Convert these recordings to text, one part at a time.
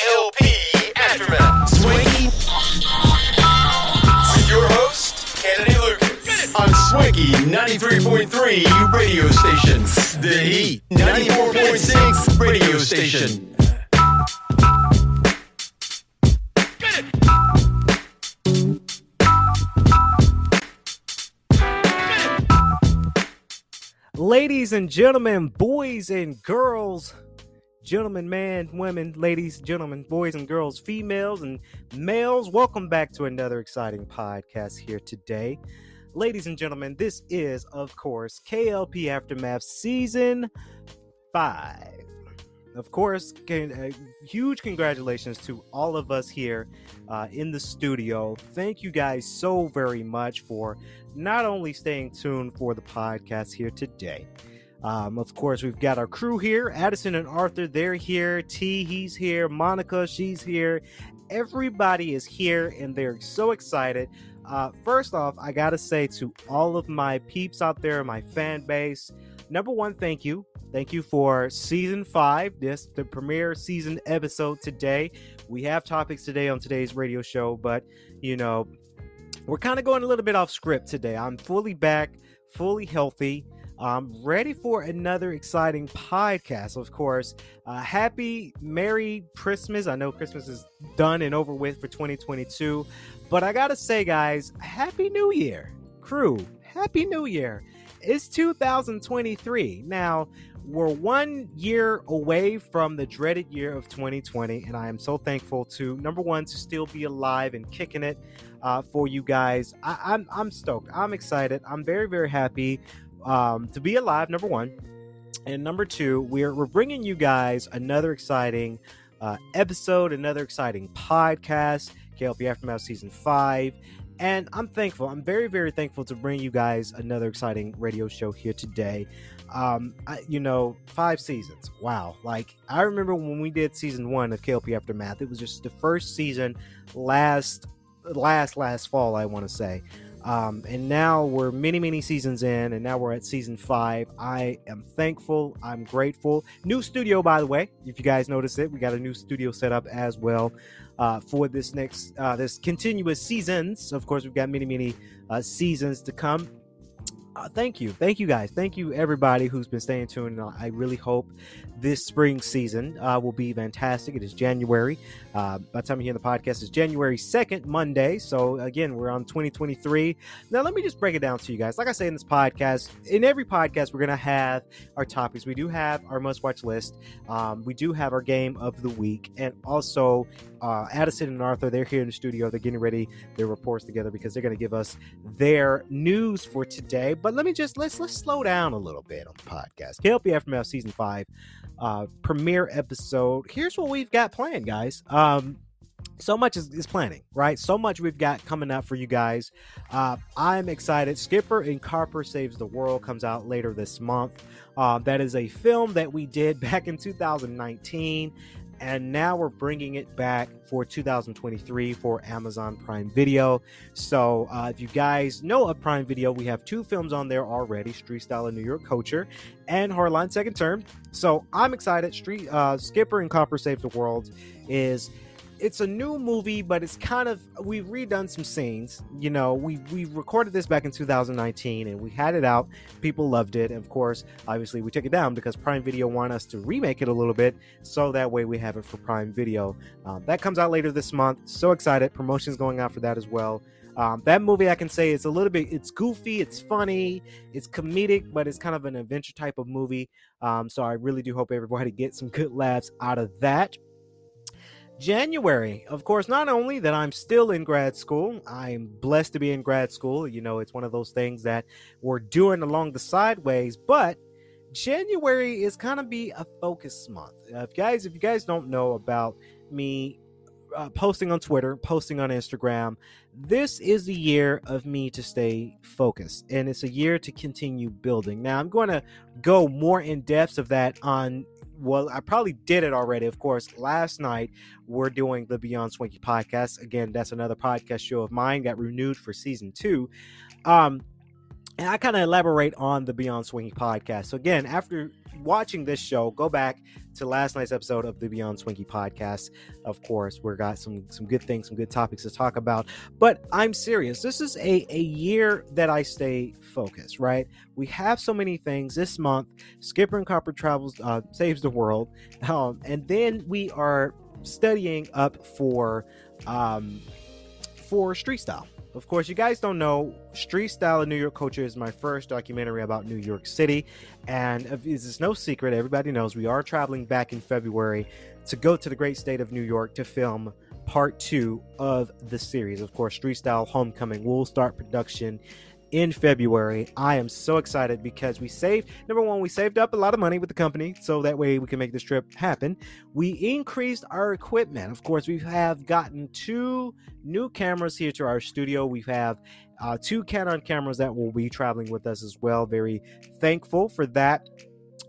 KLP Aftermath. Swanky. With your host, Kennedy Lucas. On Swanky 93.3 radio station. The Heat 94.6 radio station. Ladies and gentlemen, boys and girls, gentlemen, man, women, ladies, gentlemen, boys and girls, females and males, welcome back to another exciting podcast here today. Ladies and gentlemen, this is, of course, KLP Aftermath Season 5. Of course, can, uh, huge congratulations to all of us here uh, in the studio. Thank you guys so very much for not only staying tuned for the podcast here today. Um, of course, we've got our crew here Addison and Arthur, they're here. T, he's here. Monica, she's here. Everybody is here and they're so excited. Uh, first off, I got to say to all of my peeps out there, my fan base, number one, thank you. Thank you for season five, this the premiere season episode today. We have topics today on today's radio show, but you know, we're kind of going a little bit off script today. I'm fully back, fully healthy. I'm ready for another exciting podcast, of course. Uh, happy, Merry Christmas. I know Christmas is done and over with for 2022, but I gotta say, guys, Happy New Year, crew. Happy New Year. It's 2023. Now, we're one year away from the dreaded year of 2020, and I am so thankful to number one to still be alive and kicking it uh, for you guys. I, I'm I'm stoked. I'm excited. I'm very very happy um, to be alive. Number one, and number two, we're we're bringing you guys another exciting uh, episode, another exciting podcast. KLP Aftermath Season Five. And I'm thankful. I'm very, very thankful to bring you guys another exciting radio show here today um I, you know five seasons wow like i remember when we did season one of klp aftermath it was just the first season last last last fall i want to say um and now we're many many seasons in and now we're at season five. I am thankful. I'm grateful. New studio by the way. If you guys notice it we got a new studio set up as well uh, for this next uh, this continuous seasons. Of course we've got many many uh, seasons to come uh, thank you. Thank you guys. Thank you everybody who's been staying tuned. I really hope this spring season uh, will be fantastic. It is January. Uh, by the time you hear the podcast, it's January 2nd, Monday. So again, we're on 2023. Now, let me just break it down to you guys. Like I say in this podcast, in every podcast, we're going to have our topics. We do have our must watch list. Um, we do have our game of the week. And also, uh, Addison and Arthur, they're here in the studio. They're getting ready their reports together because they're going to give us their news for today. But let me just let's let's slow down a little bit on the podcast. KLP Aftermath season five, uh, premiere episode. Here's what we've got planned, guys. Um, so much is, is, planning, right? So much we've got coming up for you guys. Uh, I'm excited. Skipper and Copper Saves the World comes out later this month. Uh, that is a film that we did back in 2019 and now we're bringing it back for 2023 for Amazon Prime Video. So, uh, if you guys know of Prime Video, we have two films on there already: Street Style and New York Culture, and Hardline Second Term. So, I'm excited. Street uh, Skipper and Copper Save the World is it's a new movie, but it's kind of we've redone some scenes. You know, we we recorded this back in 2019 and we had it out. People loved it. And Of course, obviously we took it down because Prime Video wanted us to remake it a little bit, so that way we have it for Prime Video. Um, that comes out later this month. So excited! Promotions going out for that as well. Um, that movie I can say is a little bit it's goofy, it's funny, it's comedic, but it's kind of an adventure type of movie. Um, so I really do hope everybody gets some good laughs out of that. January. Of course, not only that I'm still in grad school, I'm blessed to be in grad school. You know, it's one of those things that we're doing along the sideways, but January is kind of be a focus month. Uh, if guys, if you guys don't know about me uh, posting on Twitter, posting on Instagram, this is the year of me to stay focused and it's a year to continue building. Now, I'm going to go more in depth of that on well, I probably did it already. Of course, last night we're doing the Beyond Swanky podcast. Again, that's another podcast show of mine. Got renewed for season two. Um, and I kind of elaborate on the Beyond Swanky podcast. So again, after watching this show, go back to last night's episode of the Beyond Swanky podcast. Of course, we got some some good things, some good topics to talk about. But I'm serious. This is a a year that I stay focused. Right? We have so many things this month. Skipper and Copper travels uh, saves the world, um, and then we are studying up for um, for street style of course, you guys don't know, Street Style of New York Culture is my first documentary about New York City. And it's no secret, everybody knows we are traveling back in February to go to the great state of New York to film part two of the series. Of course, Street Style Homecoming will start production in February. I am so excited because we saved number one, we saved up a lot of money with the company, so that way we can make this trip happen. We increased our equipment. Of course, we have gotten two new cameras here to our studio. We have uh, two Canon cameras that will be traveling with us as well. Very thankful for that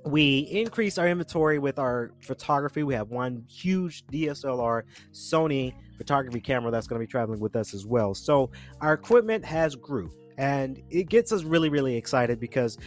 we increased our inventory with our photography. We have one huge DSLR Sony photography camera that's going to be traveling with us as well. So our equipment has grew and it gets us really really excited because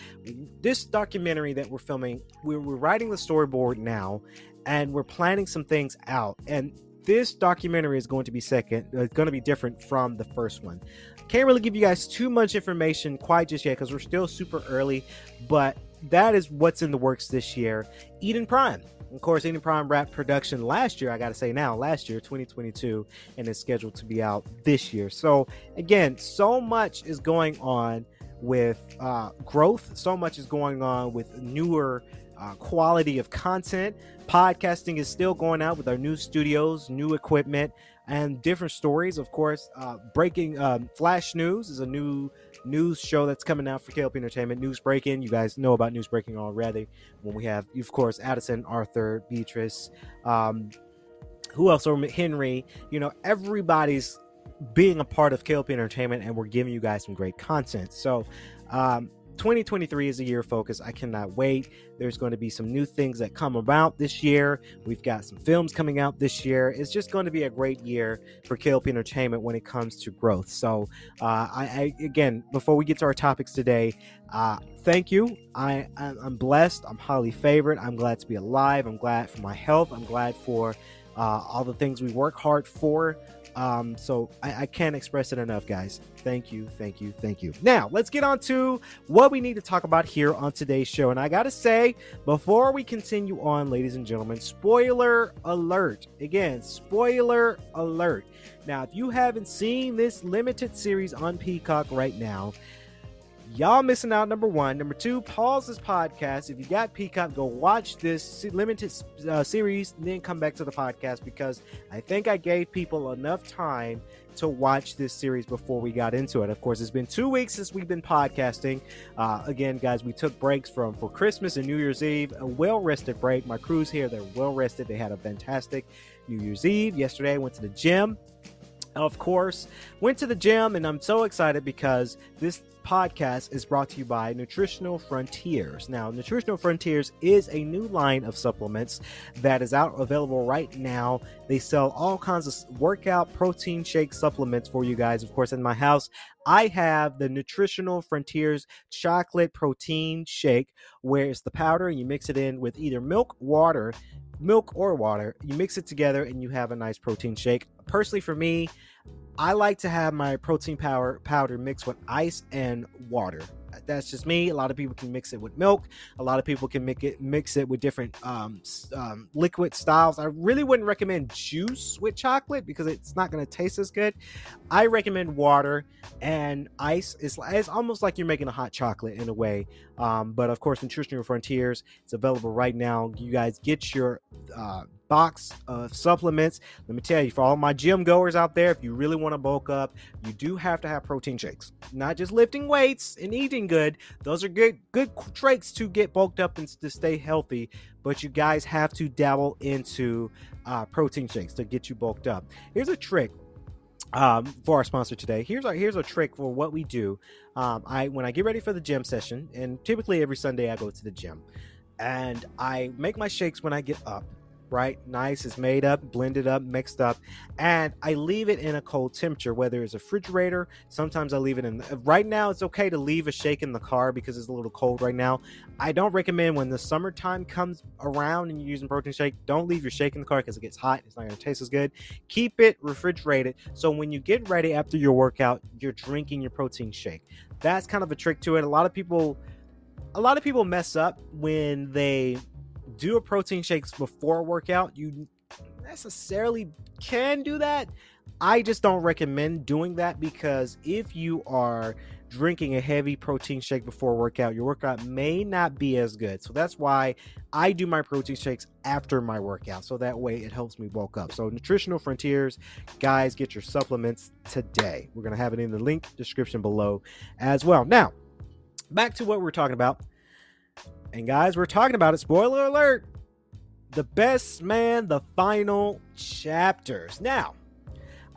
this documentary that we're filming we're, we're writing the storyboard now and we're planning some things out. And this documentary is going to be second it's uh, going to be different from the first one. Can't really give you guys too much information quite just yet because we're still super early but that is what's in the works this year eden prime of course, Eden Prime wrapped production last year. I got to say now, last year, 2022, and is scheduled to be out this year. So again, so much is going on with uh, growth. So much is going on with newer uh, quality of content. Podcasting is still going out with our new studios, new equipment, and different stories. Of course, uh, breaking um, flash news is a new news show that's coming out for KLP Entertainment. News breaking. You guys know about news breaking already. When we have, of course, Addison, Arthur, Beatrice, um, who else? Or Henry. You know, everybody's being a part of KLP Entertainment, and we're giving you guys some great content. So, um, 2023 is a year of focus. I cannot wait. There's going to be some new things that come about this year. We've got some films coming out this year. It's just going to be a great year for KLP Entertainment when it comes to growth. So, uh, I, I, again, before we get to our topics today, uh, thank you. I, I'm blessed. I'm highly favored. I'm glad to be alive. I'm glad for my health. I'm glad for uh, all the things we work hard for. Um, so I, I, can't express it enough, guys. Thank you, thank you, thank you. Now let's get on to what we need to talk about here on today's show. And I gotta say, before we continue on, ladies and gentlemen, spoiler alert. Again, spoiler alert. Now, if you haven't seen this limited series on Peacock right now, y'all missing out number one. Number two pause this podcast. If you got peacock go watch this limited uh, series then come back to the podcast because i think i gave people enough time to watch this series before we got into it. Of course it's been two weeks since we've been podcasting. Uh, again guys we took breaks from for christmas and new year's eve. A well-rested break. My crew's here. They're well rested they had a fantastic new year's eve. Yesterday went to the gym of course, went to the gym and I'm so excited because this podcast is brought to you by Nutritional Frontiers. Now, Nutritional Frontiers is a new line of supplements that is out available right now. They sell all kinds of workout protein shake supplements for you guys. Of course, in my house, I have the Nutritional Frontiers chocolate protein shake, where it's the powder and you mix it in with either milk, water, milk or water. You mix it together and you have a nice protein shake. Personally, for me, I like to have my protein power powder mixed with ice and water. That's just me. A lot of people can mix it with milk. A lot of people can make it mix it with different um, um, liquid styles. I really wouldn't recommend juice with chocolate because it's not going to taste as good. I recommend water and ice. It's, it's almost like you're making a hot chocolate in a way. Um, but of course, Nutritional Frontiers, it's available right now. You guys get your uh, box of supplements. Let me tell you, for all my gym goers out there, if you really want to bulk up, you do have to have protein shakes. Not just lifting weights and eating good. Those are good good traits to get bulked up and to stay healthy. But you guys have to dabble into uh, protein shakes to get you bulked up. Here's a trick um, for our sponsor today. Here's our here's a trick for what we do. Um, I when I get ready for the gym session, and typically every Sunday I go to the gym, and I make my shakes when I get up right? Nice. It's made up, blended up, mixed up, and I leave it in a cold temperature, whether it's a refrigerator. Sometimes I leave it in. Right now, it's okay to leave a shake in the car because it's a little cold right now. I don't recommend when the summertime comes around and you're using protein shake. Don't leave your shake in the car because it gets hot. It's not going to taste as good. Keep it refrigerated so when you get ready after your workout, you're drinking your protein shake. That's kind of a trick to it. A lot of people, a lot of people mess up when they do a protein shakes before workout. You necessarily can do that. I just don't recommend doing that because if you are drinking a heavy protein shake before workout, your workout may not be as good. So that's why I do my protein shakes after my workout. So that way it helps me bulk up. So Nutritional Frontiers, guys, get your supplements today. We're going to have it in the link description below as well. Now, back to what we're talking about. And guys, we're talking about it. Spoiler alert. The best man, the final chapters. Now,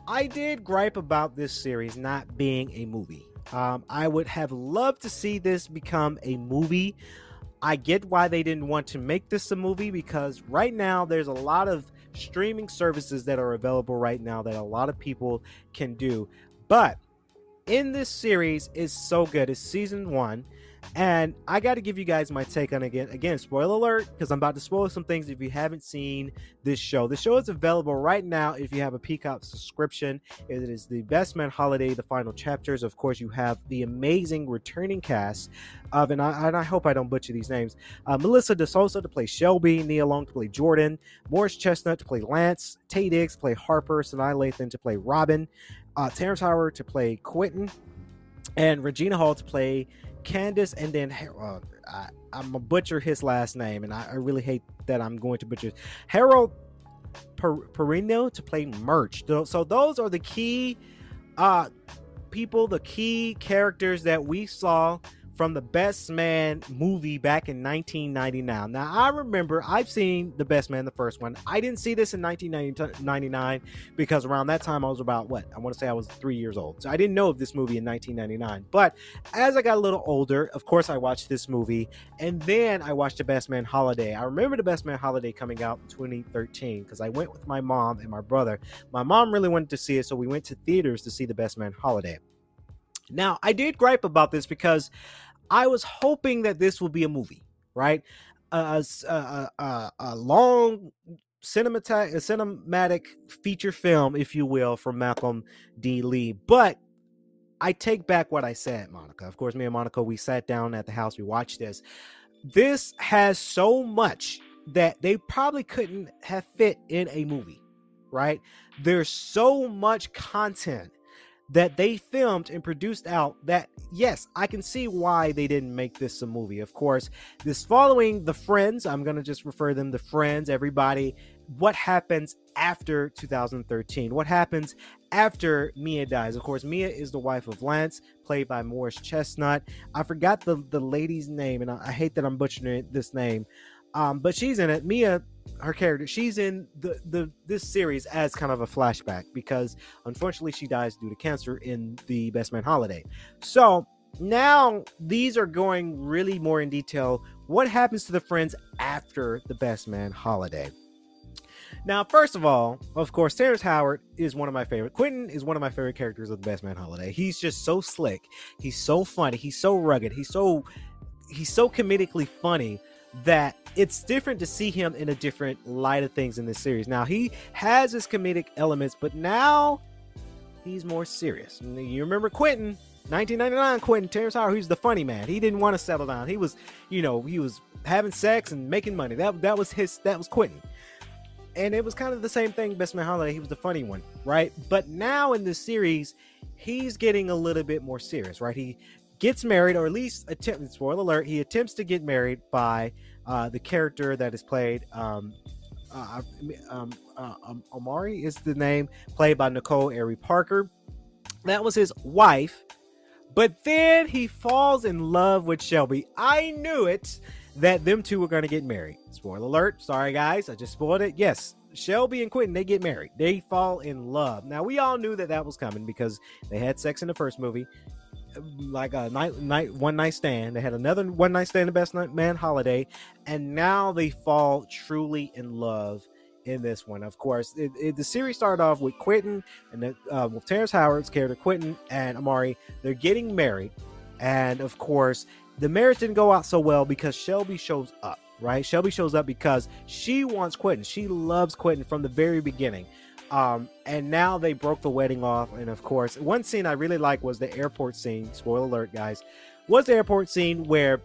I did gripe about this series not being a movie. Um, I would have loved to see this become a movie. I get why they didn't want to make this a movie because right now there's a lot of streaming services that are available right now that a lot of people can do. But in this series is so good. It's season one. And I got to give you guys my take on again. Again, spoiler alert, because I'm about to spoil some things if you haven't seen this show. The show is available right now if you have a Peacock subscription. It is the Best Man Holiday, the final chapters. Of course, you have the amazing returning cast of, and I, and I hope I don't butcher these names uh, Melissa De Sousa to play Shelby, Nia Long to play Jordan, Morris Chestnut to play Lance, Taye Diggs to play Harper, Sanaa Lathan to play Robin, uh, Terrence Howard to play Quentin, and Regina Hall to play Candace, and then uh, I, am gonna butcher his last name, and I, I, really hate that I'm going to butcher Harold per- Perrineau to play Murch. So those are the key uh, people, the key characters that we saw from the Best Man movie back in 1999. Now, I remember I've seen The Best Man, the first one. I didn't see this in 1999 because around that time I was about what? I want to say I was three years old. So I didn't know of this movie in 1999. But as I got a little older, of course, I watched this movie and then I watched The Best Man Holiday. I remember The Best Man Holiday coming out in 2013 because I went with my mom and my brother. My mom really wanted to see it, so we went to theaters to see The Best Man Holiday. Now, I did gripe about this because I was hoping that this will be a movie, right? A, a, a, a long cinematic, a cinematic feature film, if you will, from Malcolm D. Lee. But I take back what I said, Monica. Of course, me and Monica, we sat down at the house, we watched this. This has so much that they probably couldn't have fit in a movie, right? There's so much content that they filmed and produced out that yes i can see why they didn't make this a movie. Of course this following the friends i'm going to just refer them to friends everybody. What happens after 2013 what happens after mia dies? Of course mia is the wife of lance played by morris chestnut. I forgot the the lady's name and i, I hate that i'm butchering this name um, but she's in it. Mia her character she's in the the this series as kind of a flashback because unfortunately she dies due to cancer in the best man holiday. So now these are going really more in detail. What happens to the friends after the best man holiday? Now first of all of course terrence howard is one of my favorite. Quentin is one of my favorite characters of the best man holiday. He's just so slick. He's so funny. He's so rugged. He's so he's so comedically funny that it's different to see him in a different light of things in this series. Now he has his comedic elements, but now he's more serious. You remember Quentin, 1999 Quentin Terrence Howard, who's the funny man. He didn't want to settle down. He was, you know, he was having sex and making money. That that was his that was Quentin. And it was kind of the same thing, Best Man Holiday. He was the funny one, right? But now in this series, he's getting a little bit more serious, right? He gets married, or at least attempt. Spoiler alert: he attempts to get married by uh, the character that is played. Um, uh, um, uh, um, Omari is the name, played by Nicole Ari Parker. That was his wife, but then he falls in love with Shelby. I knew it that them two were going to get married. Spoiler alert! Sorry guys, I just spoiled it. Yes, Shelby and Quentin they get married. They fall in love. Now we all knew that that was coming because they had sex in the first movie like a night night one night stand. They had another one night stand, the best man holiday, and now they fall truly in love in this one. Of course, it, it, the series started off with Quentin and the, uh, with Terrence Howard's character, Quentin and Amari. They're getting married, and of course, the marriage didn't go out so well because Shelby shows up. Right, Shelby shows up because she wants Quentin. She loves Quentin from the very beginning. Um, and now they broke the wedding off. And of course, one scene I really like was the airport scene. Spoiler alert, guys. Was the airport scene where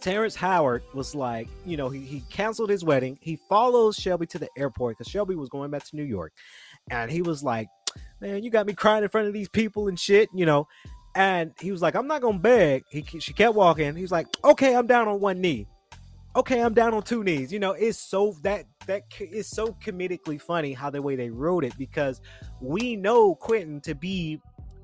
Terrence Howard was like, you know, he, he canceled his wedding. He follows Shelby to the airport because Shelby was going back to New York. And he was like, man, you got me crying in front of these people and shit, you know. And he was like, I'm not going to beg. He, she kept walking. He was like, okay, I'm down on one knee. Okay, I'm down on two knees. You know, it's so that that is so comedically funny how the way they wrote it because we know Quentin to be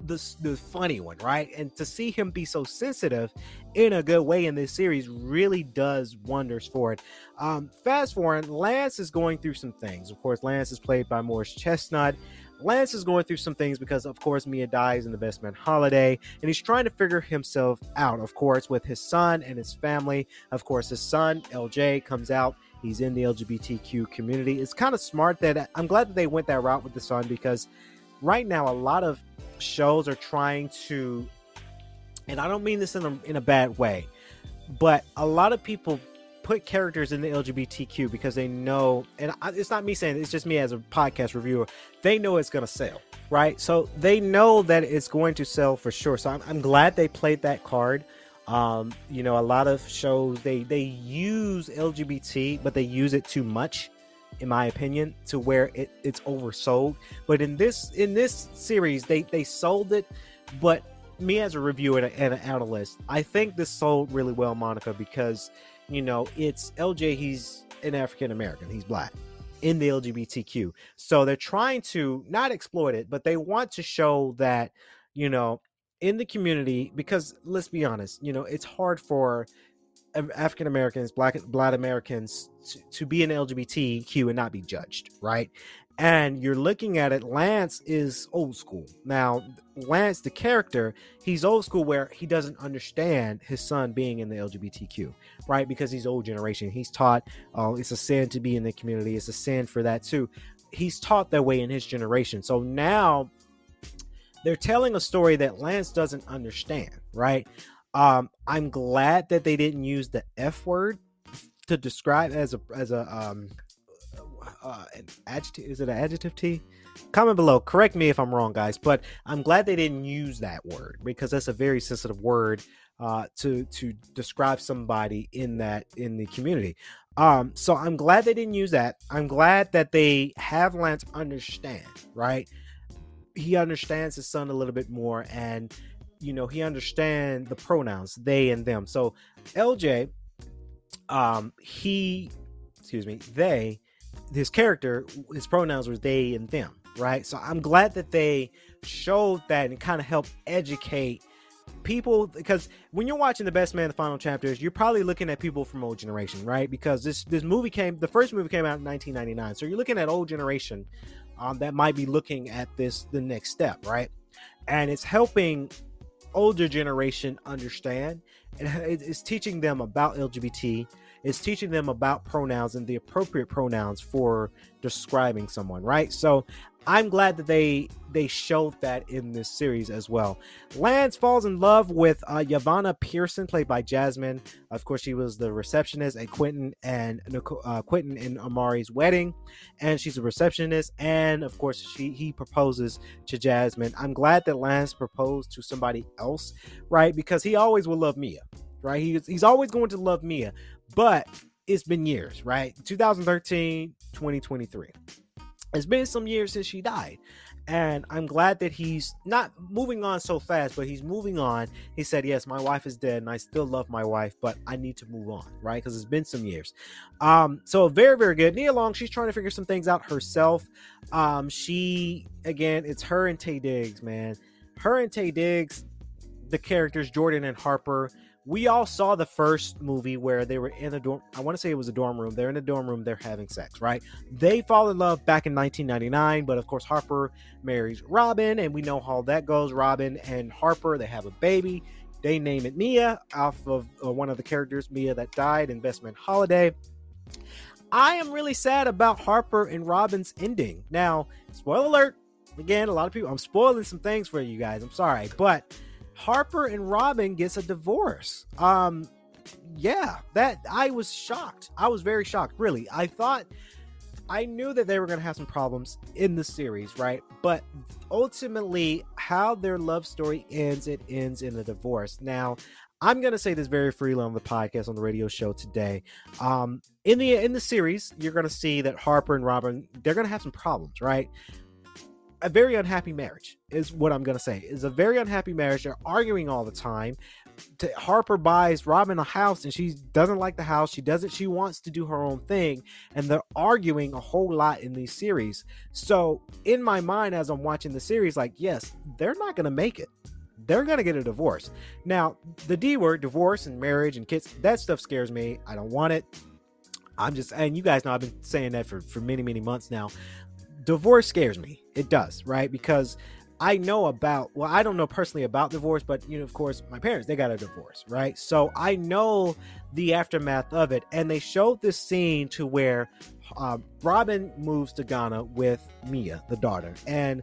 the the funny one, right? And to see him be so sensitive in a good way in this series really does wonders for it. Um, fast forward, Lance is going through some things. Of course, Lance is played by Morris Chestnut. Lance is going through some things because, of course, Mia dies in the Best Man holiday, and he's trying to figure himself out, of course, with his son and his family. Of course, his son, LJ, comes out He's in the LGBTQ community. It's kind of smart that uh, I'm glad that they went that route with the son because right now a lot of shows are trying to, and I don't mean this in a, in a bad way, but a lot of people put characters in the LGBTQ because they know, and it's not me saying it, it's just me as a podcast reviewer. They know it's going to sell, right? So they know that it's going to sell for sure. So I'm, I'm glad they played that card. Um, you know, a lot of shows they they use LGBT, but they use it too much, in my opinion, to where it, it's oversold. But in this in this series, they they sold it, but me as a reviewer and, an analyst, I think this sold really well, Monica, because you know it's LJ. He's an African American. He's black in the LGBTQ. So they're trying to not exploit it, but they want to show that you know in the community because let's be honest you know it's hard for african americans black black americans to, to be an lgbtq and not be judged right and you're looking at it lance is old school. Now lance the character he's old school where he doesn't understand his son being in the lgbtq right? Because he's old generation. He's taught oh it's a sin to be in the community. It's a sin for that too. He's taught that way in his generation. So now they're telling a story that Lance doesn't understand, right? Um, I'm glad that they didn't use the F word to describe as a as a um uh, an adjective. Is it an adjective T? Comment below. Correct me if I'm wrong, guys. But I'm glad they didn't use that word because that's a very sensitive word uh, to to describe somebody in that in the community. Um, so I'm glad they didn't use that. I'm glad that they have Lance understand, right? he understands his son a little bit more and you know he understands the pronouns they and them so lj um he excuse me they his character his pronouns were they and them right so i'm glad that they showed that and kind of helped educate people because when you're watching the best man the final chapters you're probably looking at people from old generation right because this this movie came the first movie came out in 1999 so you're looking at old generation um, that might be looking at this the next step, right? And it's helping older generation understand and it's teaching them about LGBT. It's teaching them about pronouns and the appropriate pronouns for describing someone, right? So I'm glad that they they showed that in this series as well. Lance falls in love with uh, Yavanna Pearson, played by Jasmine. Of course, she was the receptionist at Quentin and uh, Quentin and Amari's wedding, and she's a receptionist. And of course, she he proposes to Jasmine. I'm glad that Lance proposed to somebody else, right? Because he always will love Mia, right? He's he's always going to love Mia, but it's been years, right? 2013, 2023 it's been some years since she died and i'm glad that he's not moving on so fast but he's moving on. He said yes my wife is dead and i still love my wife but i need to move on right? Because it's been some years. Um so very very good. Nia long she's trying to figure some things out herself. Um she again it's her and Taye diggs man. Her and Taye diggs the characters jordan and harper we all saw the first movie where they were in a dorm. I want to say it was a dorm room. They're in a dorm room. They're having sex, right? They fall in love back in 1999, but of course Harper marries Robin, and we know how that goes. Robin and Harper they have a baby. They name it Mia off of uh, one of the characters, Mia that died in Best Man Holiday. I am really sad about Harper and Robin's ending. Now, spoiler alert. Again, a lot of people. I'm spoiling some things for you guys. I'm sorry, but Harper and Robin gets a divorce. Um, yeah, that I was shocked. I was very shocked. Really, I thought I knew that they were going to have some problems in the series, right? But ultimately, how their love story ends, it ends in a divorce. Now, I'm gonna say this very freely on the podcast on the radio show today. Um, in the in the series, you're gonna see that Harper and Robin they're gonna have some problems, right? A very unhappy marriage is what I'm gonna say. Is a very unhappy marriage. They're arguing all the time. To, Harper buys Robin a house and she doesn't like the house. She doesn't. She wants to do her own thing, and they're arguing a whole lot in these series. So in my mind, as I'm watching the series, like yes, they're not gonna make it they're to get a divorce. Now, the D word, divorce and marriage and kids, that stuff scares me. I don't want it. I'm just, and you guys know I've been saying that for, for many, many months now. Divorce scares me. It does, right? Because I know about, well, I don't know personally about divorce, but, you know, of course, my parents, they got a divorce, right? So I know the aftermath of it. And they showed this scene to where uh, Robin moves to Ghana with Mia, the daughter. And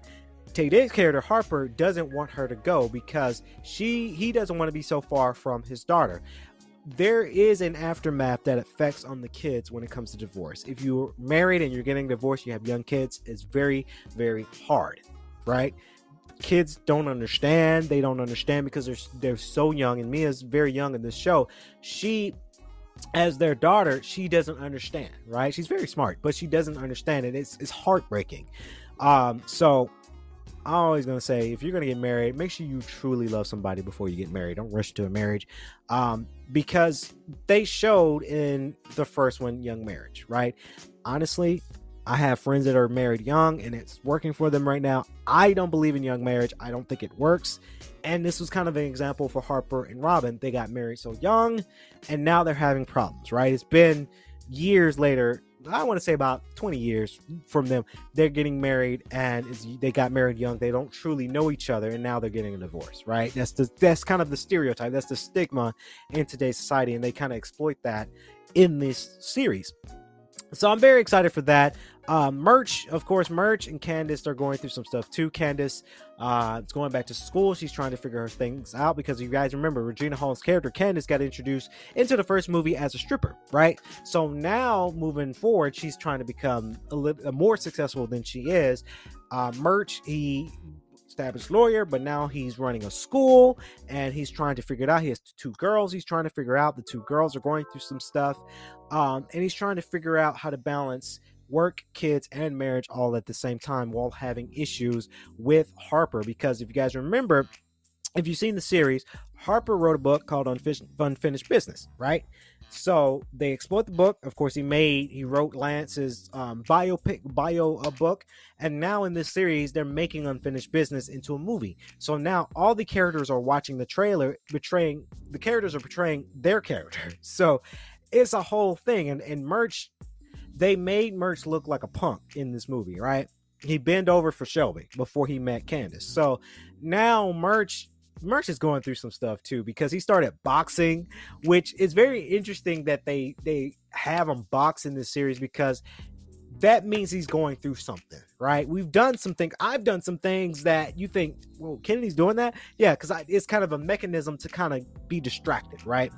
Taye's character Harper doesn't want her to go because she he doesn't want to be so far from his daughter. There is an aftermath that affects on the kids when it comes to divorce. If you're married and you're getting divorced, you have young kids, it's very, very hard, right? Kids don't understand. They don't understand because they're they're so young. And Mia's very young in this show. She as their daughter, she doesn't understand, right? She's very smart, but she doesn't understand it. It's it's heartbreaking. Um, so I'm always gonna say if you're gonna get married, make sure you truly love somebody before you get married. Don't rush to a marriage, um, because they showed in the first one, young marriage, right? Honestly, I have friends that are married young and it's working for them right now. I don't believe in young marriage. I don't think it works. And this was kind of an example for Harper and Robin. They got married so young and now they're having problems, right? It's been years later I want to say about 20 years from them, they're getting married and they got married young. They don't truly know each other, and now they're getting a divorce. Right? That's the that's kind of the stereotype. That's the stigma in today's society, and they kind of exploit that in this series. So I'm very excited for that. Uh, Murch, of course, Murch and Candace are going through some stuff too. Candace uh, is going back to school. She's trying to figure her things out because you guys remember Regina Hall's character Candace got introduced into the first movie as a stripper, right? So now moving forward, she's trying to become a little more successful than she is. Uh, Murch, he established lawyer, but now he's running a school and he's trying to figure it out. He has two girls he's trying to figure out. The two girls are going through some stuff, um, and he's trying to figure out how to balance work, kids, and marriage all at the same time while having issues with Harper. Because if you guys remember, if you've seen the series, Harper wrote a book called Unfinished Business, right? So they exploit the book. Of course, he made he wrote Lance's um, biopic bio a book, and now in this series, they're making Unfinished Business into a movie. So now all the characters are watching the trailer, betraying the characters are portraying their character. So it's a whole thing, and and Murch they made Murch look like a punk in this movie, right? He bent over for Shelby before he met Candace. So now Murch Murch is going through some stuff too because he started boxing, which is very interesting that they they have him box in this series because that means he's going through something, right? We've done some things. I've done some things that you think, well, Kennedy's doing that, yeah, because it's kind of a mechanism to kind of be distracted, right?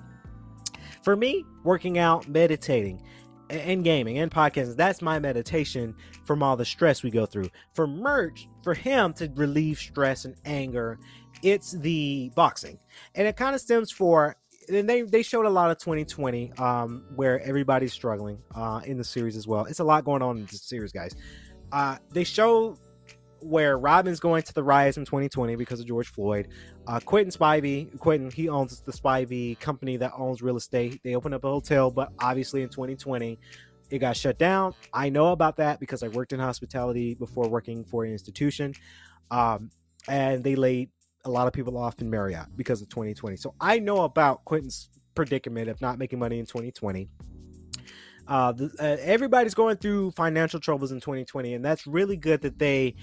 For me, working out, meditating, and gaming and podcasting. That's my meditation from all the stress we go through. For Murch, for him to relieve stress and anger, it's the boxing. And it kind of stems for and they they showed a lot of 2020 um where everybody's struggling uh in the series as well. It's a lot going on in the series, guys. Uh they show where Robin's going to the riots in 2020 because of George Floyd. Uh, Quentin Spivey, Quentin, he owns the Spivey company that owns real estate. They opened up a hotel, but obviously in 2020, it got shut down. I know about that because I worked in hospitality before working for an institution. Um, and they laid a lot of people off in Marriott because of 2020. So I know about Quentin's predicament of not making money in 2020. Uh, the, uh, everybody's going through financial troubles in 2020, and that's really good that they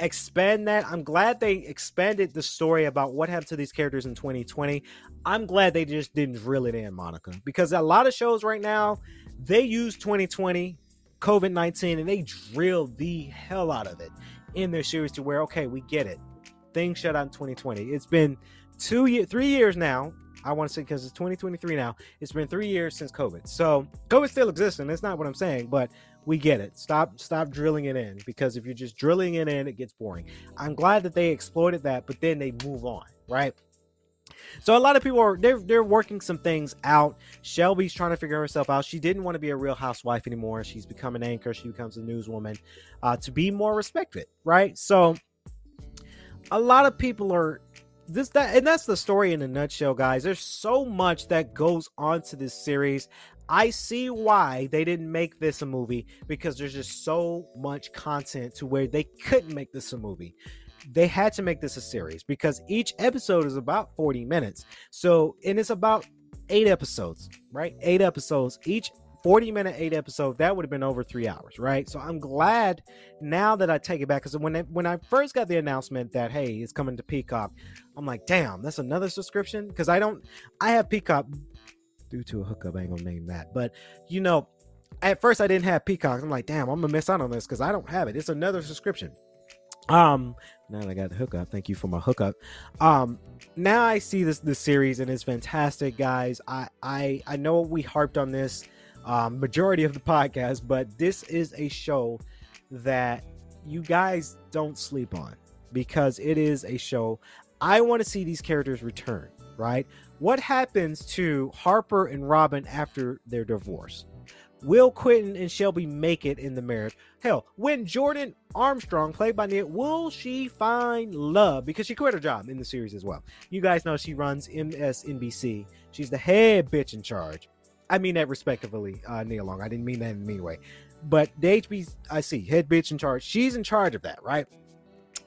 expand that. I'm glad they expanded the story about what happened to these characters in 2020. I'm glad they just didn't drill it in, Monica, because a lot of shows right now they use 2020, COVID 19, and they drill the hell out of it in their series to where, okay, we get it. Things shut out in 2020. It's been two years, three years now. I want to say because it's 2023 now. It's been three years since COVID. So COVID still exists, and that's not what I'm saying, but we get it. Stop, stop drilling it in because if you're just drilling it in, it gets boring. I'm glad that they exploited that, but then they move on, right? So a lot of people are they're they're working some things out. Shelby's trying to figure herself out. She didn't want to be a real housewife anymore. She's become an anchor. She becomes a newswoman uh, to be more respected, right? So a lot of people are this that and that's the story in a nutshell, guys. There's so much that goes on to this series. I see why they didn't make this a movie because there's just so much content to where they couldn't make this a movie they had to make this a series because each episode is about 40 minutes. So, and it's about eight episodes, right? Eight episodes. Each 40 minute, eight episode, that would have been over three hours, right? So I'm glad now that I take it back because when, when I first got the announcement that, hey, it's coming to Peacock, I'm like, damn, that's another subscription because I don't, I have Peacock due to a hookup. I ain't gonna name that, but you know, at first I didn't have Peacock. I'm like, damn, I'm gonna miss out on this because I don't have it. It's another subscription. Um, now that I got the hookup, thank you for my hookup. Um, now I see this this series and it's fantastic, guys. I I I know we harped on this um majority of the podcast, but this is a show that you guys don't sleep on because it is a show. I want to see these characters return, right? What happens to Harper and Robin after their divorce? Will Quentin and Shelby make it in the marriage? Hell, when Jordan Armstrong, played by Nia, will she find love? Because she quit her job in the series as well. You guys know she runs MSNBC. She's the head bitch in charge. I mean that respectively, uh, Nia Long. I didn't mean that in a mean way. But the HBIC, head bitch in charge, she's in charge of that, right?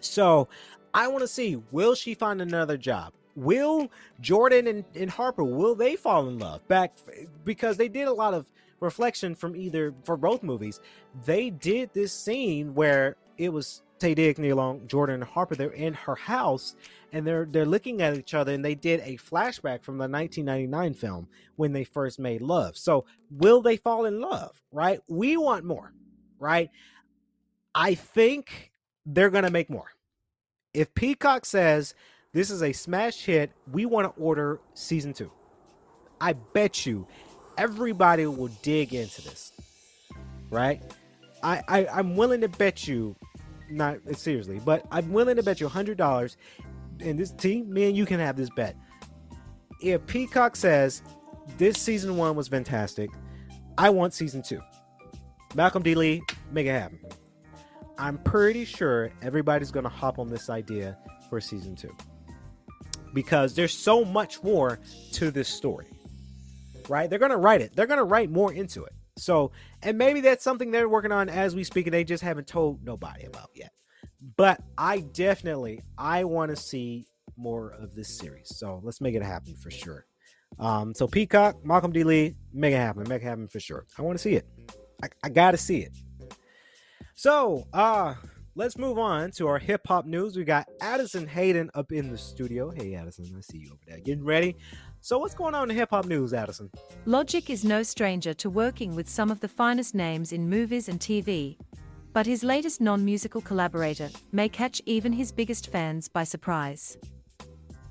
So I want to see, will she find another job? Will Jordan and, and Harper, will they fall in love back? Because they did a lot of reflection from either for both movies. They did this scene where it was Taye Diggs, Nia Long, Jordan, and Harper. They're in her house and they're they're looking at each other, and they did a flashback from the 1999 film when they first made love. So, will they fall in love? Right? We want more, right? I think they're gonna make more. If Peacock says this is a smash hit, we want to order season two. I bet you everybody will dig into this, right? I, I I'm willing to bet you, not seriously, but I'm willing to bet you hundred dollars. And this team, me and you can have this bet. If Peacock says this season one was fantastic, I want season two. Malcolm D. Lee, make it happen. I'm pretty sure everybody's gonna hop on this idea for season two because there's so much more to this story right? They're gonna write it. They're gonna write more into it. So, and maybe that's something they're working on as we speak, and they just haven't told nobody about yet. But I definitely I want to see more of this series. So let's make it happen for sure. Um, so Peacock, Malcolm D. Lee, make it happen, make it happen for sure. I want to see it. I, I gotta see it. So, uh, let's move on to our hip hop news. We got Addison Hayden up in the studio. Hey, Addison, I see you over there. Getting ready. So, what's going on in hip hop news, Addison? Logic is no stranger to working with some of the finest names in movies and TV. But his latest non musical collaborator may catch even his biggest fans by surprise.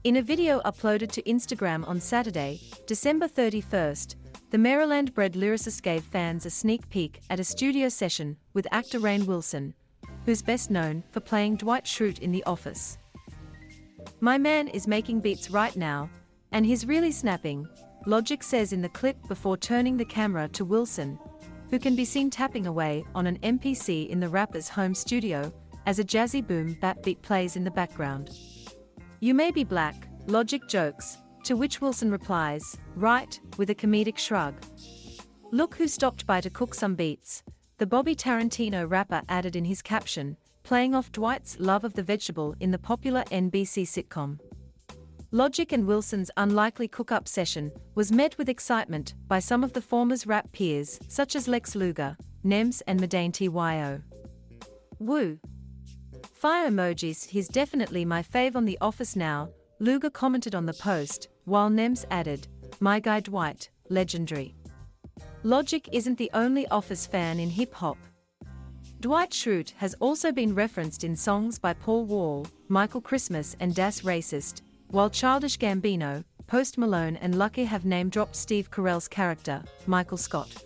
In a video uploaded to Instagram on Saturday, December 31st, the Maryland bred lyricist gave fans a sneak peek at a studio session with actor Rainn Wilson, who's best known for playing Dwight Schrute in The Office. My man is making beats right now, and he's really snapping, Logic says in the clip before turning the camera to Wilson, who can be seen tapping away on an MPC in the rapper's home studio as a jazzy boom bap beat plays in the background. You may be black, Logic jokes, to which Wilson replies, right, with a comedic shrug. Look who stopped by to cook some beats, the Bobby Tarantino rapper added in his caption, playing off Dwight's love of the vegetable in the popular NBC sitcom. Logic and Wilson's unlikely cook-up session was met with excitement by some of the former's rap peers, such as Lex Luger, Nems and Madeintyo. Woo! Fire emojis, he's definitely my fave on The Office now, Luger commented on the post, while Nems added, my guy Dwight, legendary. Logic isn't the only Office fan in hip hop. Dwight Schrute has also been referenced in songs by Paul Wall, Michael Christmas, and Das Racist, while Childish Gambino, Post Malone, and Lucky have name dropped Steve Carell's character, Michael Scott.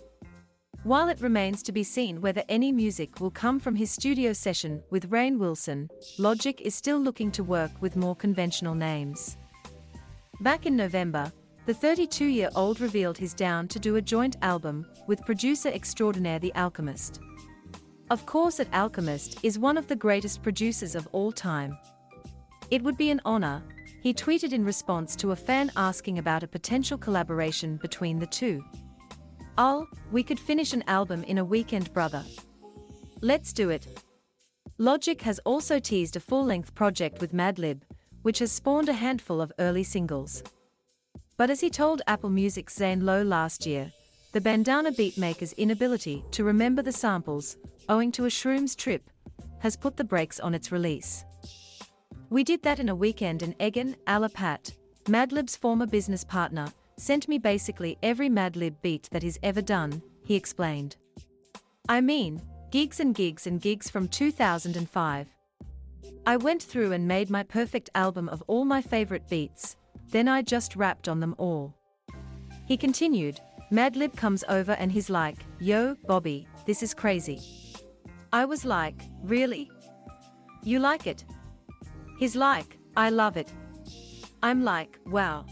While it remains to be seen whether any music will come from his studio session with Rainn Wilson, Logic is still looking to work with more conventional names. Back in November, the 32 year old revealed his down to do a joint album with producer extraordinaire The Alchemist. Of course, The Alchemist is one of the greatest producers of all time. It would be an honor, he tweeted in response to a fan asking about a potential collaboration between the two. I'll, we could finish an album in a weekend, brother. Let's do it. Logic has also teased a full length project with Madlib, which has spawned a handful of early singles. But as he told Apple Music's Zane Lowe last year, the Bandana beatmaker's inability to remember the samples, owing to a shrooms trip, has put the brakes on its release. We did that in a weekend and Egon Alapatt, Madlib's former business partner, sent me basically every Madlib beat that he's ever done, he explained. I mean, gigs and gigs and gigs from 2005. I went through and made my perfect album of all my favorite beats, then I just rapped on them all. He continued, Madlib comes over and he's like, Yo, Bobby, this is crazy. I was like, Really? You like it? He's like, I love it. I'm like, Wow.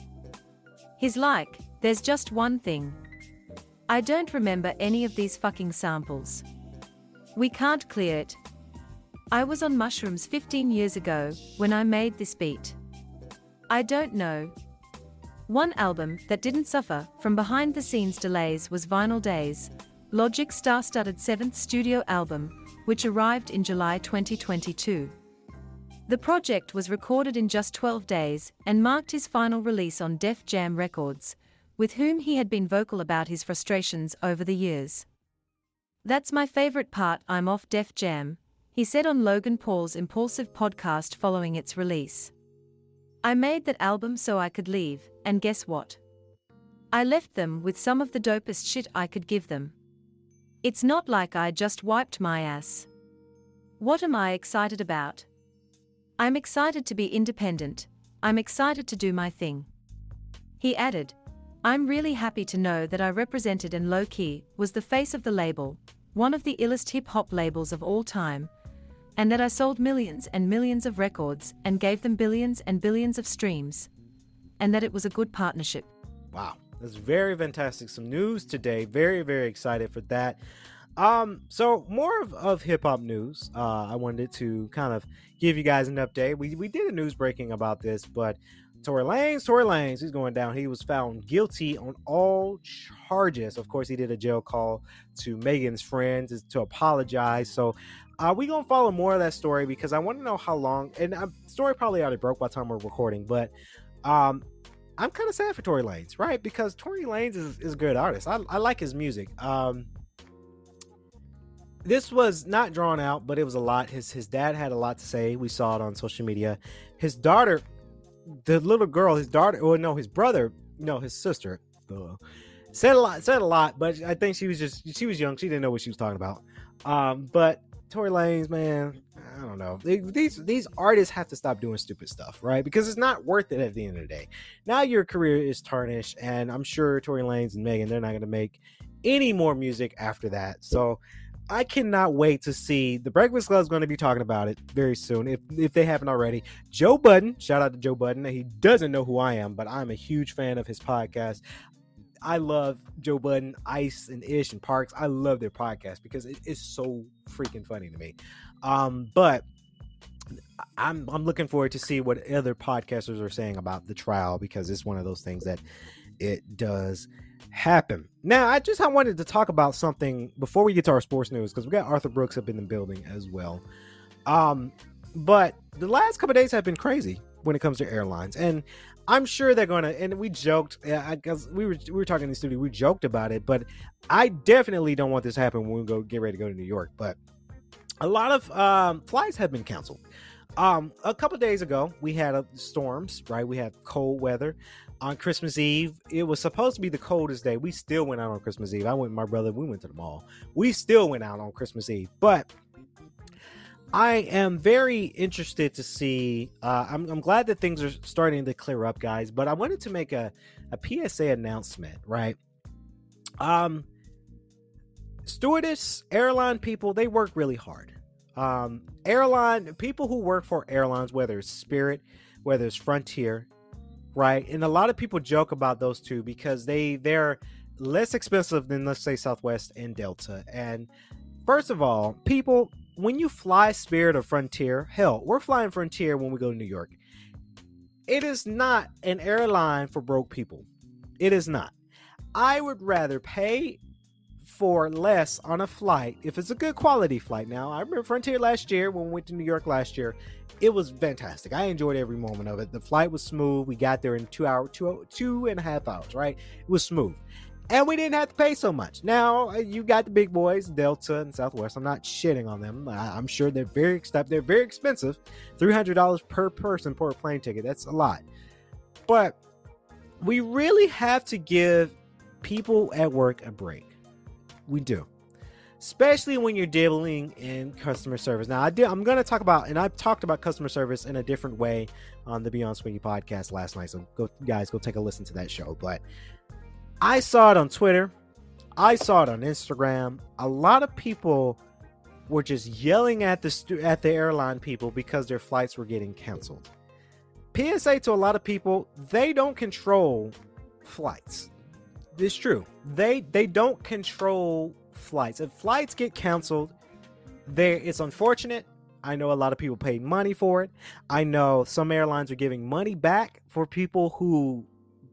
He's like, There's just one thing. I don't remember any of these fucking samples. We can't clear it. I was on mushrooms 15 years ago when I made this beat. I don't know. One album that didn't suffer from behind the scenes delays was Vinyl Days, Logic's star studded seventh studio album, which arrived in July 2022. The project was recorded in just 12 days and marked his final release on Def Jam Records, with whom he had been vocal about his frustrations over the years. That's my favorite part, I'm off Def Jam, he said on Logan Paul's Impulsive podcast following its release. I made that album so I could leave, and guess what? I left them with some of the dopest shit I could give them. It's not like I just wiped my ass. What am I excited about? I'm excited to be independent, I'm excited to do my thing. He added, I'm really happy to know that I represented and low key was the face of the label, one of the illest hip hop labels of all time, and that I sold millions and millions of records and gave them billions and billions of streams, and that it was a good partnership. Wow, that's very fantastic. Some news today. Very, very excited for that. Um, so more of, of hip hop news. Uh, I wanted to kind of give you guys an update. We we did a news breaking about this, but Tory Lanez, Tory Lanez, he's going down. He was found guilty on all charges. Of course, he did a jail call to Megan's friends to apologize. So uh, we gonna follow more of that story because I want to know how long. And uh, story probably already broke by the time we're recording, but um, I'm kind of sad for Tory Lanez, right? Because Tory Lanez is, is a good artist. I, I like his music. Um, this was not drawn out, but it was a lot. His his dad had a lot to say. We saw it on social media. His daughter, the little girl, his daughter, well, no, his brother, no, his sister, uh, said a lot. Said a lot, but I think she was just she was young. She didn't know what she was talking about. Um, but Tory Lanez, man, I don't know. These these artists have to stop doing stupid stuff, right? Because it's not worth it at the end of the day. Now your career is tarnished, and I'm sure Tory Lanez and Megan they're not going to make any more music after that. So I cannot wait to see the Breakfast Club is going to be talking about it very soon, if if they haven't already. Joe Budden, shout out to Joe Budden. He doesn't know who I am, but I'm a huge fan of his podcast. I love Joe Budden, Ice, and Ish and Parks. I love their podcast because it is so freaking funny to me. Um, but I'm I'm looking forward to see what other podcasters are saying about the trial because it's one of those things that it does happen. Now, I just I wanted to talk about something before we get to our sports news because we got Arthur Brooks up in the building as well. Um, but the last couple days have been crazy when it comes to airlines, and I'm sure they're gonna. And we joked, yeah, because we were we were talking in the studio, we joked about it, but I definitely don't want this to happen when we go get ready to go to New York. But a lot of um, flights have been canceled. Um, a couple days ago, we had storms, right? We had cold weather on Christmas Eve. It was supposed to be the coldest day. We still went out on Christmas Eve. I went with my brother. We went to the mall. We still went out on Christmas Eve, but I am very interested to see. Uh, I'm, I'm glad that things are starting to clear up, guys. But I wanted to make a, a PSA announcement, right? Um, stewardess, airline people, they work really hard. Um, airline people who work for airlines, whether it's Spirit, whether it's Frontier, right? And a lot of people joke about those two because they they're less expensive than let's say Southwest and Delta. And first of all, people when you fly Spirit or Frontier, hell, we're flying Frontier when we go to New York. It is not an airline for broke people. It is not. I would rather pay for less on a flight if it's a good quality flight. Now, I remember Frontier last year when we went to New York last year. It was fantastic. I enjoyed every moment of it. The flight was smooth. We got there in two hours, two two and a half hours. Right? It was smooth, and we didn't have to pay so much. Now uh, you got the big boys, Delta and Southwest. I'm not shitting on them. I'm sure they're very they're very expensive. Three hundred dollars per person per plane ticket. That's a lot, but we really have to give people at work a break we do. Especially when you're dealing in customer service. Now, I did, I'm going to talk about, and I've talked about customer service in a different way on the Beyond Swanky podcast last night. So, go, guys, go take a listen to that show. But I saw it on Twitter. I saw it on Instagram. A lot of people were just yelling at the stu- at the airline people because their flights were getting canceled. PSA to a lot of people, they don't control flights. It's true. They they don't control flights. If flights get canceled, there it's unfortunate. I know a lot of people paid money for it. I know some airlines are giving money back for people who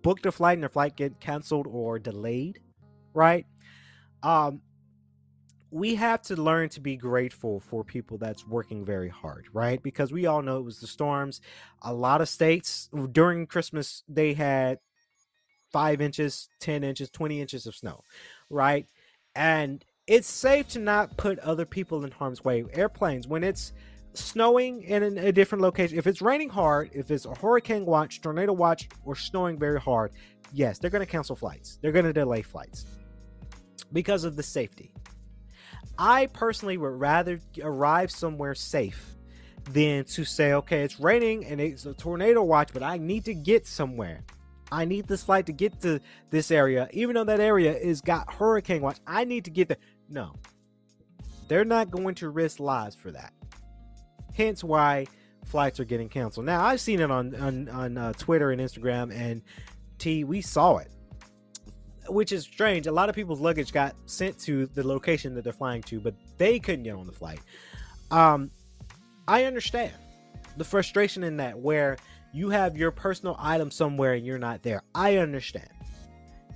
booked a flight and their flight get canceled or delayed, right? Um we have to learn to be grateful for people that's working very hard, right? Because we all know it was the storms. A lot of states during Christmas they had five inches, 10 inches, 20 inches of snow, right? And it's safe to not put other people in harm's way. Airplanes, when it's snowing in a different location, if it's raining hard, if it's a hurricane watch, tornado watch, or snowing very hard, yes, they're going to cancel flights. They're going to delay flights because of the safety. I personally would rather arrive somewhere safe than to say, okay, it's raining and it's a tornado watch, but I need to get somewhere. I need this flight to get to this area, even though that area is got hurricane watch. I need to get there. No, they're not going to risk lives for that. Hence why flights are getting canceled. Now I've seen it on on, on uh, Twitter and Instagram, and T we saw it, which is strange. A lot of people's luggage got sent to the location that they're flying to, but they couldn't get on the flight. Um, I understand the frustration in that where you have your personal item somewhere and you're not there. I understand.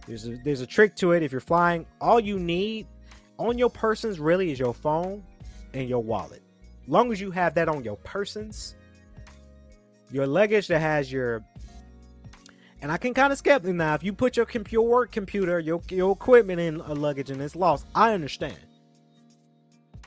There's a, there's a trick to it. If you're flying, all you need on your persons really is your phone and your wallet. Long as you have that on your persons, your luggage that has your and I can kind of skeptic now. If you put your computer, work computer, your your equipment in a luggage and it's lost, I understand.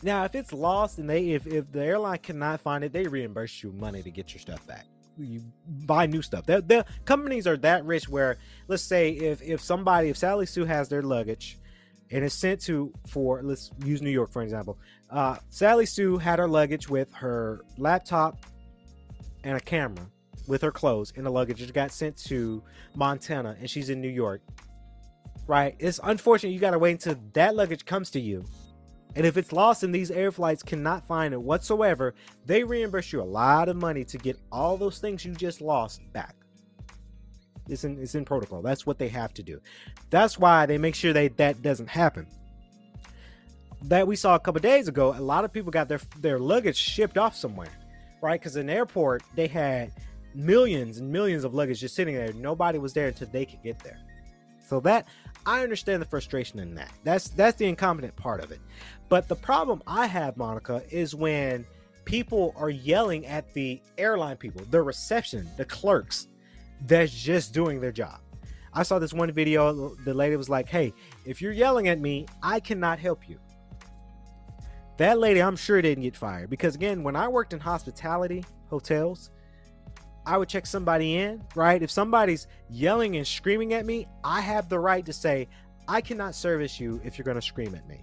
Now, if it's lost and they if if the airline cannot find it, they reimburse you money to get your stuff back you buy new stuff. The, the companies are that rich where let's say if if somebody if Sally Sue has their luggage and it's sent to for let's use New York for example. Uh, Sally Sue had her luggage with her laptop and a camera with her clothes and the luggage. It got sent to Montana and she's in New York. Right? It's unfortunate you got to wait until that luggage comes to you and if it's lost and these air flights cannot find it whatsoever, they reimburse you a lot of money to get all those things you just lost back. It's in, it's in protocol. That's what they have to do. That's why they make sure that that doesn't happen. That we saw a couple days ago, a lot of people got their their luggage shipped off somewhere, right? Because in the airport they had millions and millions of luggage just sitting there. Nobody was there until they could get there. So that I understand the frustration in that. That's that's the incompetent part of it. But the problem I have, Monica, is when people are yelling at the airline people, the reception, the clerks that's just doing their job. I saw this one video. The lady was like, Hey, if you're yelling at me, I cannot help you. That lady, I'm sure, didn't get fired because, again, when I worked in hospitality, hotels, I would check somebody in, right? If somebody's yelling and screaming at me, I have the right to say, I cannot service you if you're going to scream at me.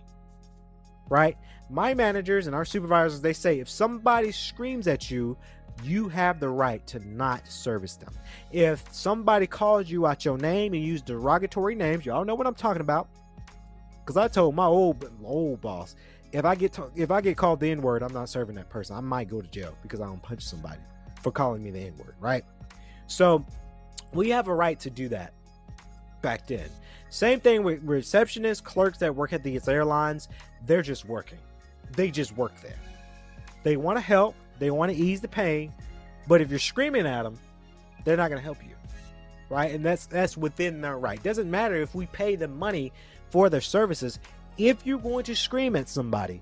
Right? My managers and our supervisors, they say if somebody screams at you, you have the right to not service them. If somebody calls you out your name and use derogatory names, y'all know what I'm talking about. Cause I told my old old boss, if I get to, if I get called the N word, I'm not serving that person. I might go to jail because I don't punch somebody for calling me the N word, right? So we have a right to do that back then. Same thing with receptionists, clerks that work at these airlines. They're just working. They just work there. They want to help. They want to ease the pain. But if you're screaming at them, they're not going to help you, right? And that's that's within their right. Doesn't matter if we pay them money for their services. If you're going to scream at somebody,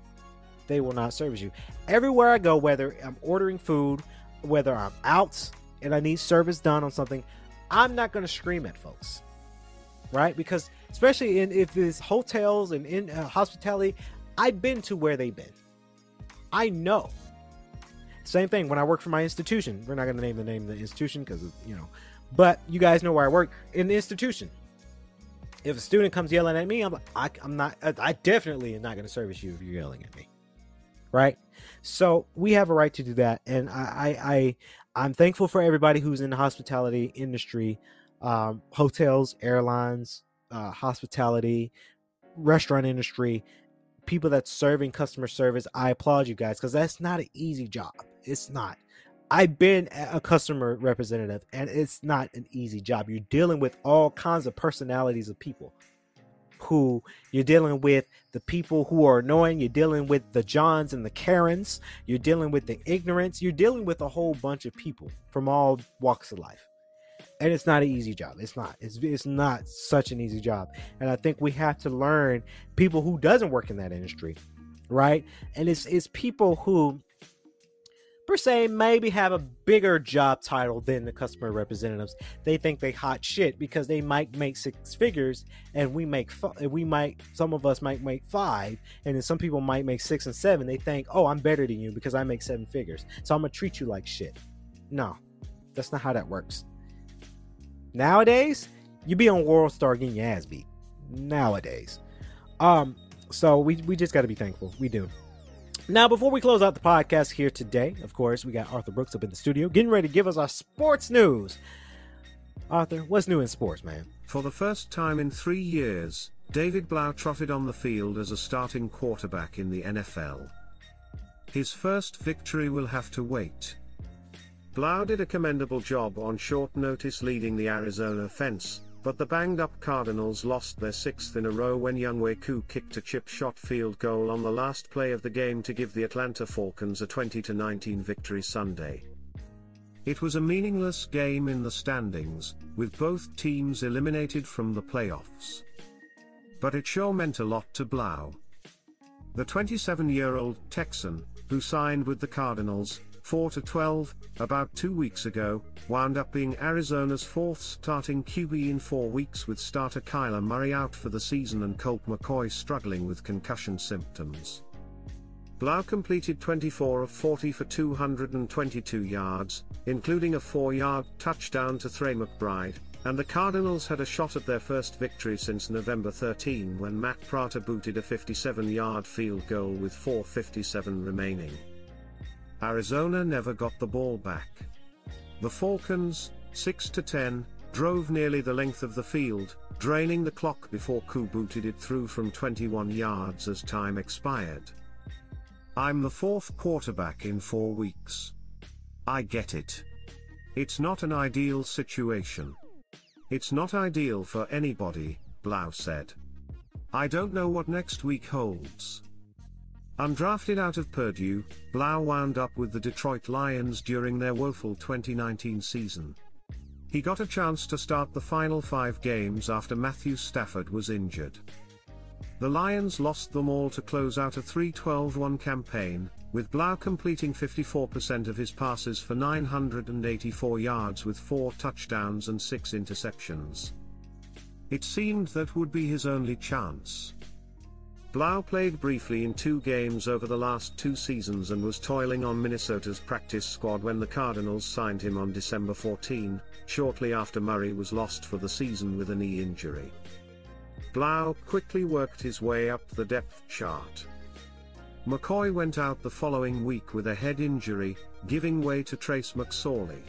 they will not service you. Everywhere I go, whether I'm ordering food, whether I'm out and I need service done on something, I'm not going to scream at folks, right? Because especially in if it's hotels and in uh, hospitality, I've been to where they've been. I know. Same thing when I work for my institution. We're not going to name the name of the institution because you know, but you guys know where I work in the institution. If a student comes yelling at me, I'm like, I, am not. I definitely am not going to service you if you're yelling at me, right? So we have a right to do that, and I, I, I I'm thankful for everybody who's in the hospitality industry, um, hotels, airlines, uh, hospitality, restaurant industry, people that's serving customer service. I applaud you guys because that's not an easy job. It's not. I've been a customer representative, and it's not an easy job. You're dealing with all kinds of personalities of people who you're dealing with the people who are annoying, you're dealing with the Johns and the Karens, you're dealing with the ignorance, you're dealing with a whole bunch of people from all walks of life. And it's not an easy job. It's not. It's it's not such an easy job. And I think we have to learn people who doesn't work in that industry, right? And it's it's people who per se maybe have a bigger job title than the customer representatives. They think they hot shit because they might make six figures and we make we might some of us might make five and then some people might make six and seven. They think, "Oh, I'm better than you because I make seven figures. So I'm to treat you like shit." No. That's not how that works. Nowadays, you be on World Star getting your ass beat. Nowadays. Um so we we just got to be thankful. We do. Now, before we close out the podcast here today, of course, we got Arthur Brooks up in the studio getting ready to give us our sports news. Arthur, what's new in sports, man? For the first time in three years, David Blough trotted on the field as a starting quarterback in the NFL. His first victory will have to wait. Blough did a commendable job on short notice leading the Arizona fence, but the banged up Cardinals lost their sixth in a row when Younghoe Koo kicked a chip shot field goal on the last play of the game to give the Atlanta Falcons a 20 19 victory Sunday. It was a meaningless game in the standings, with both teams eliminated from the playoffs. But it sure meant a lot to Blough. The 27 year old Texan, who signed with the Cardinals, 4 to 12, about two weeks ago, wound up being Arizona's fourth starting QB in four weeks with starter Kyler Murray out for the season and Colt McCoy struggling with concussion symptoms. Blough completed 24 of 40 for 222 yards, including a 4-yard touchdown to Trey McBride, and the Cardinals had a shot at their first victory since November 13 when Matt Prater booted a 57-yard field goal with 4.57 remaining. Arizona never got the ball back. The Falcons, 6 to 10, drove nearly the length of the field, draining the clock before Koo booted it through from 21 yards as time expired. I'm the fourth quarterback in four weeks. I get it. It's not an ideal situation. It's not ideal for anybody, Blough said. I don't know what next week holds. Undrafted out of Purdue, Blough wound up with the Detroit Lions during their woeful 2019 season. He got a chance to start the final five games after Matthew Stafford was injured. The Lions lost them all to close out a 3-12-1 campaign, with Blough completing 54% of his passes for 984 yards with 4 touchdowns and 6 interceptions. It seemed that would be his only chance. Blough played briefly in two games over the last two seasons and was toiling on Minnesota's practice squad when the Cardinals signed him on December 14, shortly after Murray was lost for the season with a knee injury. Blough quickly worked his way up the depth chart. McCoy went out the following week with a head injury, giving way to Trace McSorley.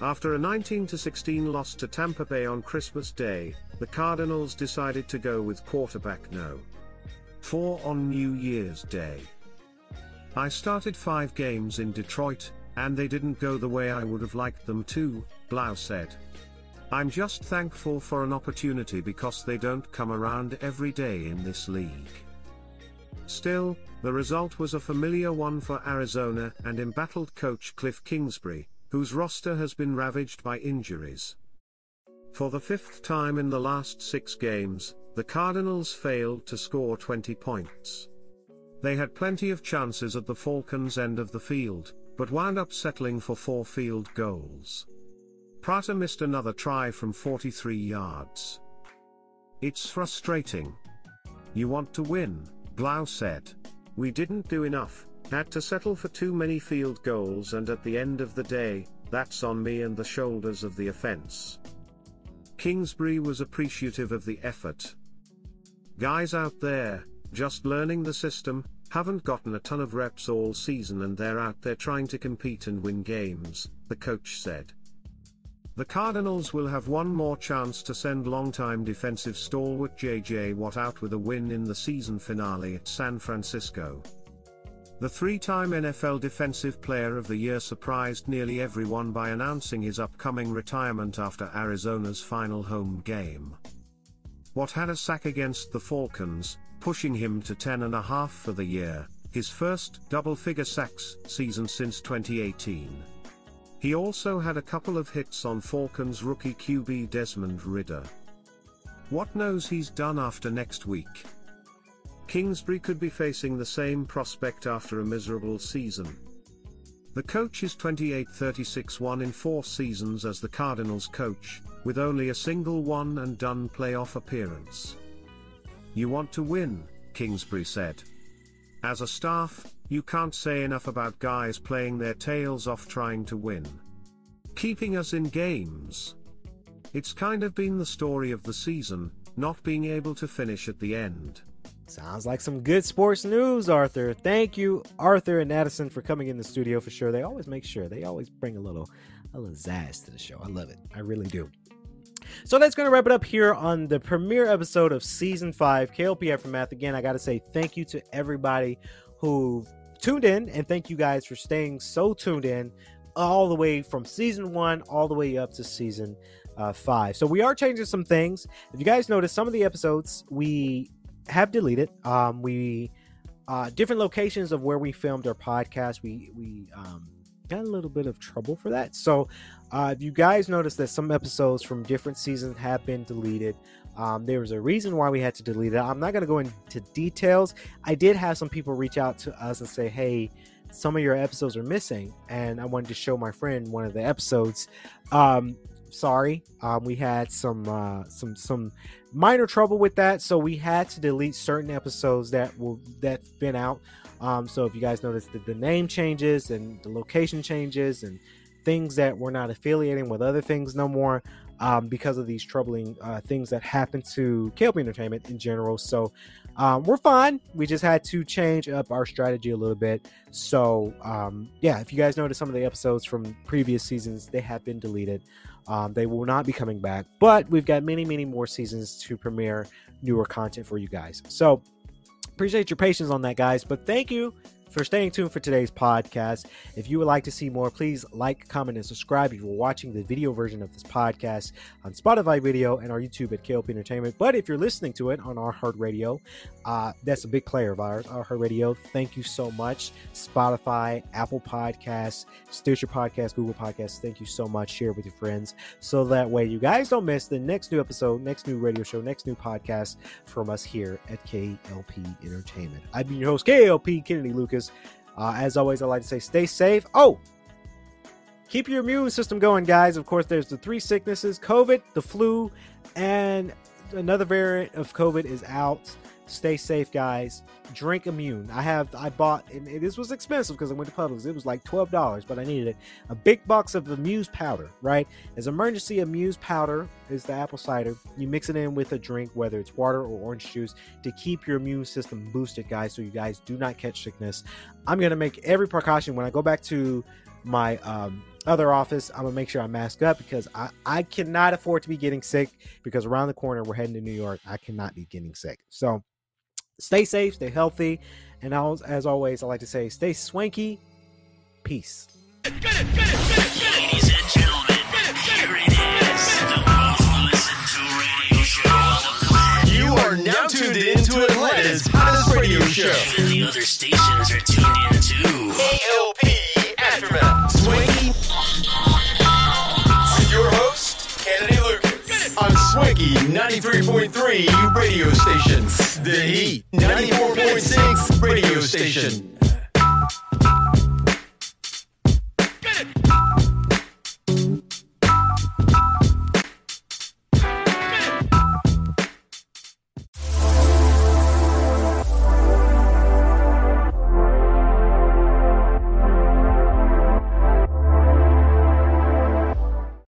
After a 19-16 loss to Tampa Bay on Christmas Day, the Cardinals decided to go with quarterback no. 4 on New Year's Day. I started 5 games in Detroit, and they didn't go the way I would have liked them to, Blough said. I'm just thankful for an opportunity because they don't come around every day in this league. Still, the result was a familiar one for Arizona and embattled coach Cliff Kingsbury, whose roster has been ravaged by injuries. For the fifth time in the last six games, the Cardinals failed to score 20 points. They had plenty of chances at the Falcons' end of the field, but wound up settling for four field goals. Prater missed another try from 43 yards. It's frustrating. You want to win, Blough said. We didn't do enough, had to settle for too many field goals and at the end of the day, that's on me and the shoulders of the offense. Kingsbury was appreciative of the effort. Guys out there, just learning the system, haven't gotten a ton of reps all season and they're out there trying to compete and win games, the coach said. The Cardinals will have one more chance to send longtime defensive stalwart JJ Watt out with a win in the season finale at San Francisco. The three-time NFL Defensive Player of the Year surprised nearly everyone by announcing his upcoming retirement after Arizona's final home game. Watt had a sack against the Falcons, pushing him to 10.5 for the year, his first double-figure sacks season since 2018. He also had a couple of hits on Falcons rookie QB Desmond Ridder. Watt knows he's done after next week. Kingsbury could be facing the same prospect after a miserable season. The coach is 28-36 1 in four seasons as the Cardinals coach, with only a single one and done playoff appearance. You want to win, Kingsbury said. As a staff, you can't say enough about guys playing their tails off trying to win. Keeping us in games. It's kind of been the story of the season, not being able to finish at the end. Sounds like some good sports news, Arthur. Thank you, Arthur and Addison, for coming in the studio for sure. They always make sure. They always bring a little a little zazz to the show. I love it. I really do. So that's going to wrap it up here on the premiere episode of season five, KLP Aftermath. Again, I got to say thank you to everybody who tuned in, and thank you guys for staying so tuned in all the way from season one all the way up to season uh, five. So we are changing some things. If you guys notice, some of the episodes we have deleted. Um, we uh, different locations of where we filmed our podcast. We we um, got a little bit of trouble for that. So uh, if you guys notice that some episodes from different seasons have been deleted, um, there was a reason why we had to delete it. I'm not going to go into details. I did have some people reach out to us and say, "Hey." Some of your episodes are missing, and I wanted to show my friend one of the episodes. Um, sorry, um, we had some uh, some some minor trouble with that, so we had to delete certain episodes that will that's been out. Um, so if you guys notice that the name changes and the location changes and things that we're not affiliating with other things no more um, because of these troubling uh, things that happen to KLP Entertainment in general. So um, we're fine. We just had to change up our strategy a little bit. So um, yeah, if you guys notice some of the episodes from previous seasons, they have been deleted. Um, they will not be coming back, but we've got many, many more seasons to premiere newer content for you guys. So appreciate your patience on that, guys. But thank you for staying tuned for today's podcast. If you would like to see more, please like, comment, and subscribe if you're watching the video version of this podcast on Spotify video and our YouTube at KLP Entertainment. But if you're listening to it on iHeartRadio, uh, that's a big player of ours, iHeartRadio. Thank you so much. Spotify, Apple Podcasts, Stitcher Podcast, Google Podcasts. Thank you so much. Share with your friends so that way you guys don't miss the next new episode, next new radio show, next new podcast from us here at KLP Entertainment. I've been your host, KLP Kennedy Lucas. Uh, as always, I like to say stay safe. Oh, keep your immune system going, guys. Of course, there's the three sicknesses COVID, the flu, and another variant of COVID is out. Stay safe, guys. Drink Immune. I have I bought and this was expensive because I went to Publix. It was like twelve dollars, but I needed it. A big box of Amuse powder, right? As emergency Amuse powder is the apple cider. You mix it in with a drink, whether it's water or orange juice, to keep your immune system boosted, guys, so you guys do not catch sickness. I'm gonna make every precaution when I go back to my um, other office. I'm gonna make sure I mask up because I, I cannot afford to be getting sick because around the corner we're heading to New York. I cannot be getting sick. So stay safe, stay healthy, and as, as always, I like to say, stay swanky. Peace. Ladies and gentlemen, here it is, the most listened to radio show on the planet. You are now tuned in to Atlanta's hottest radio show. Even the other stations are tuned in too. Swanky 93.3 radio stations. The Heat 94.6 radio station.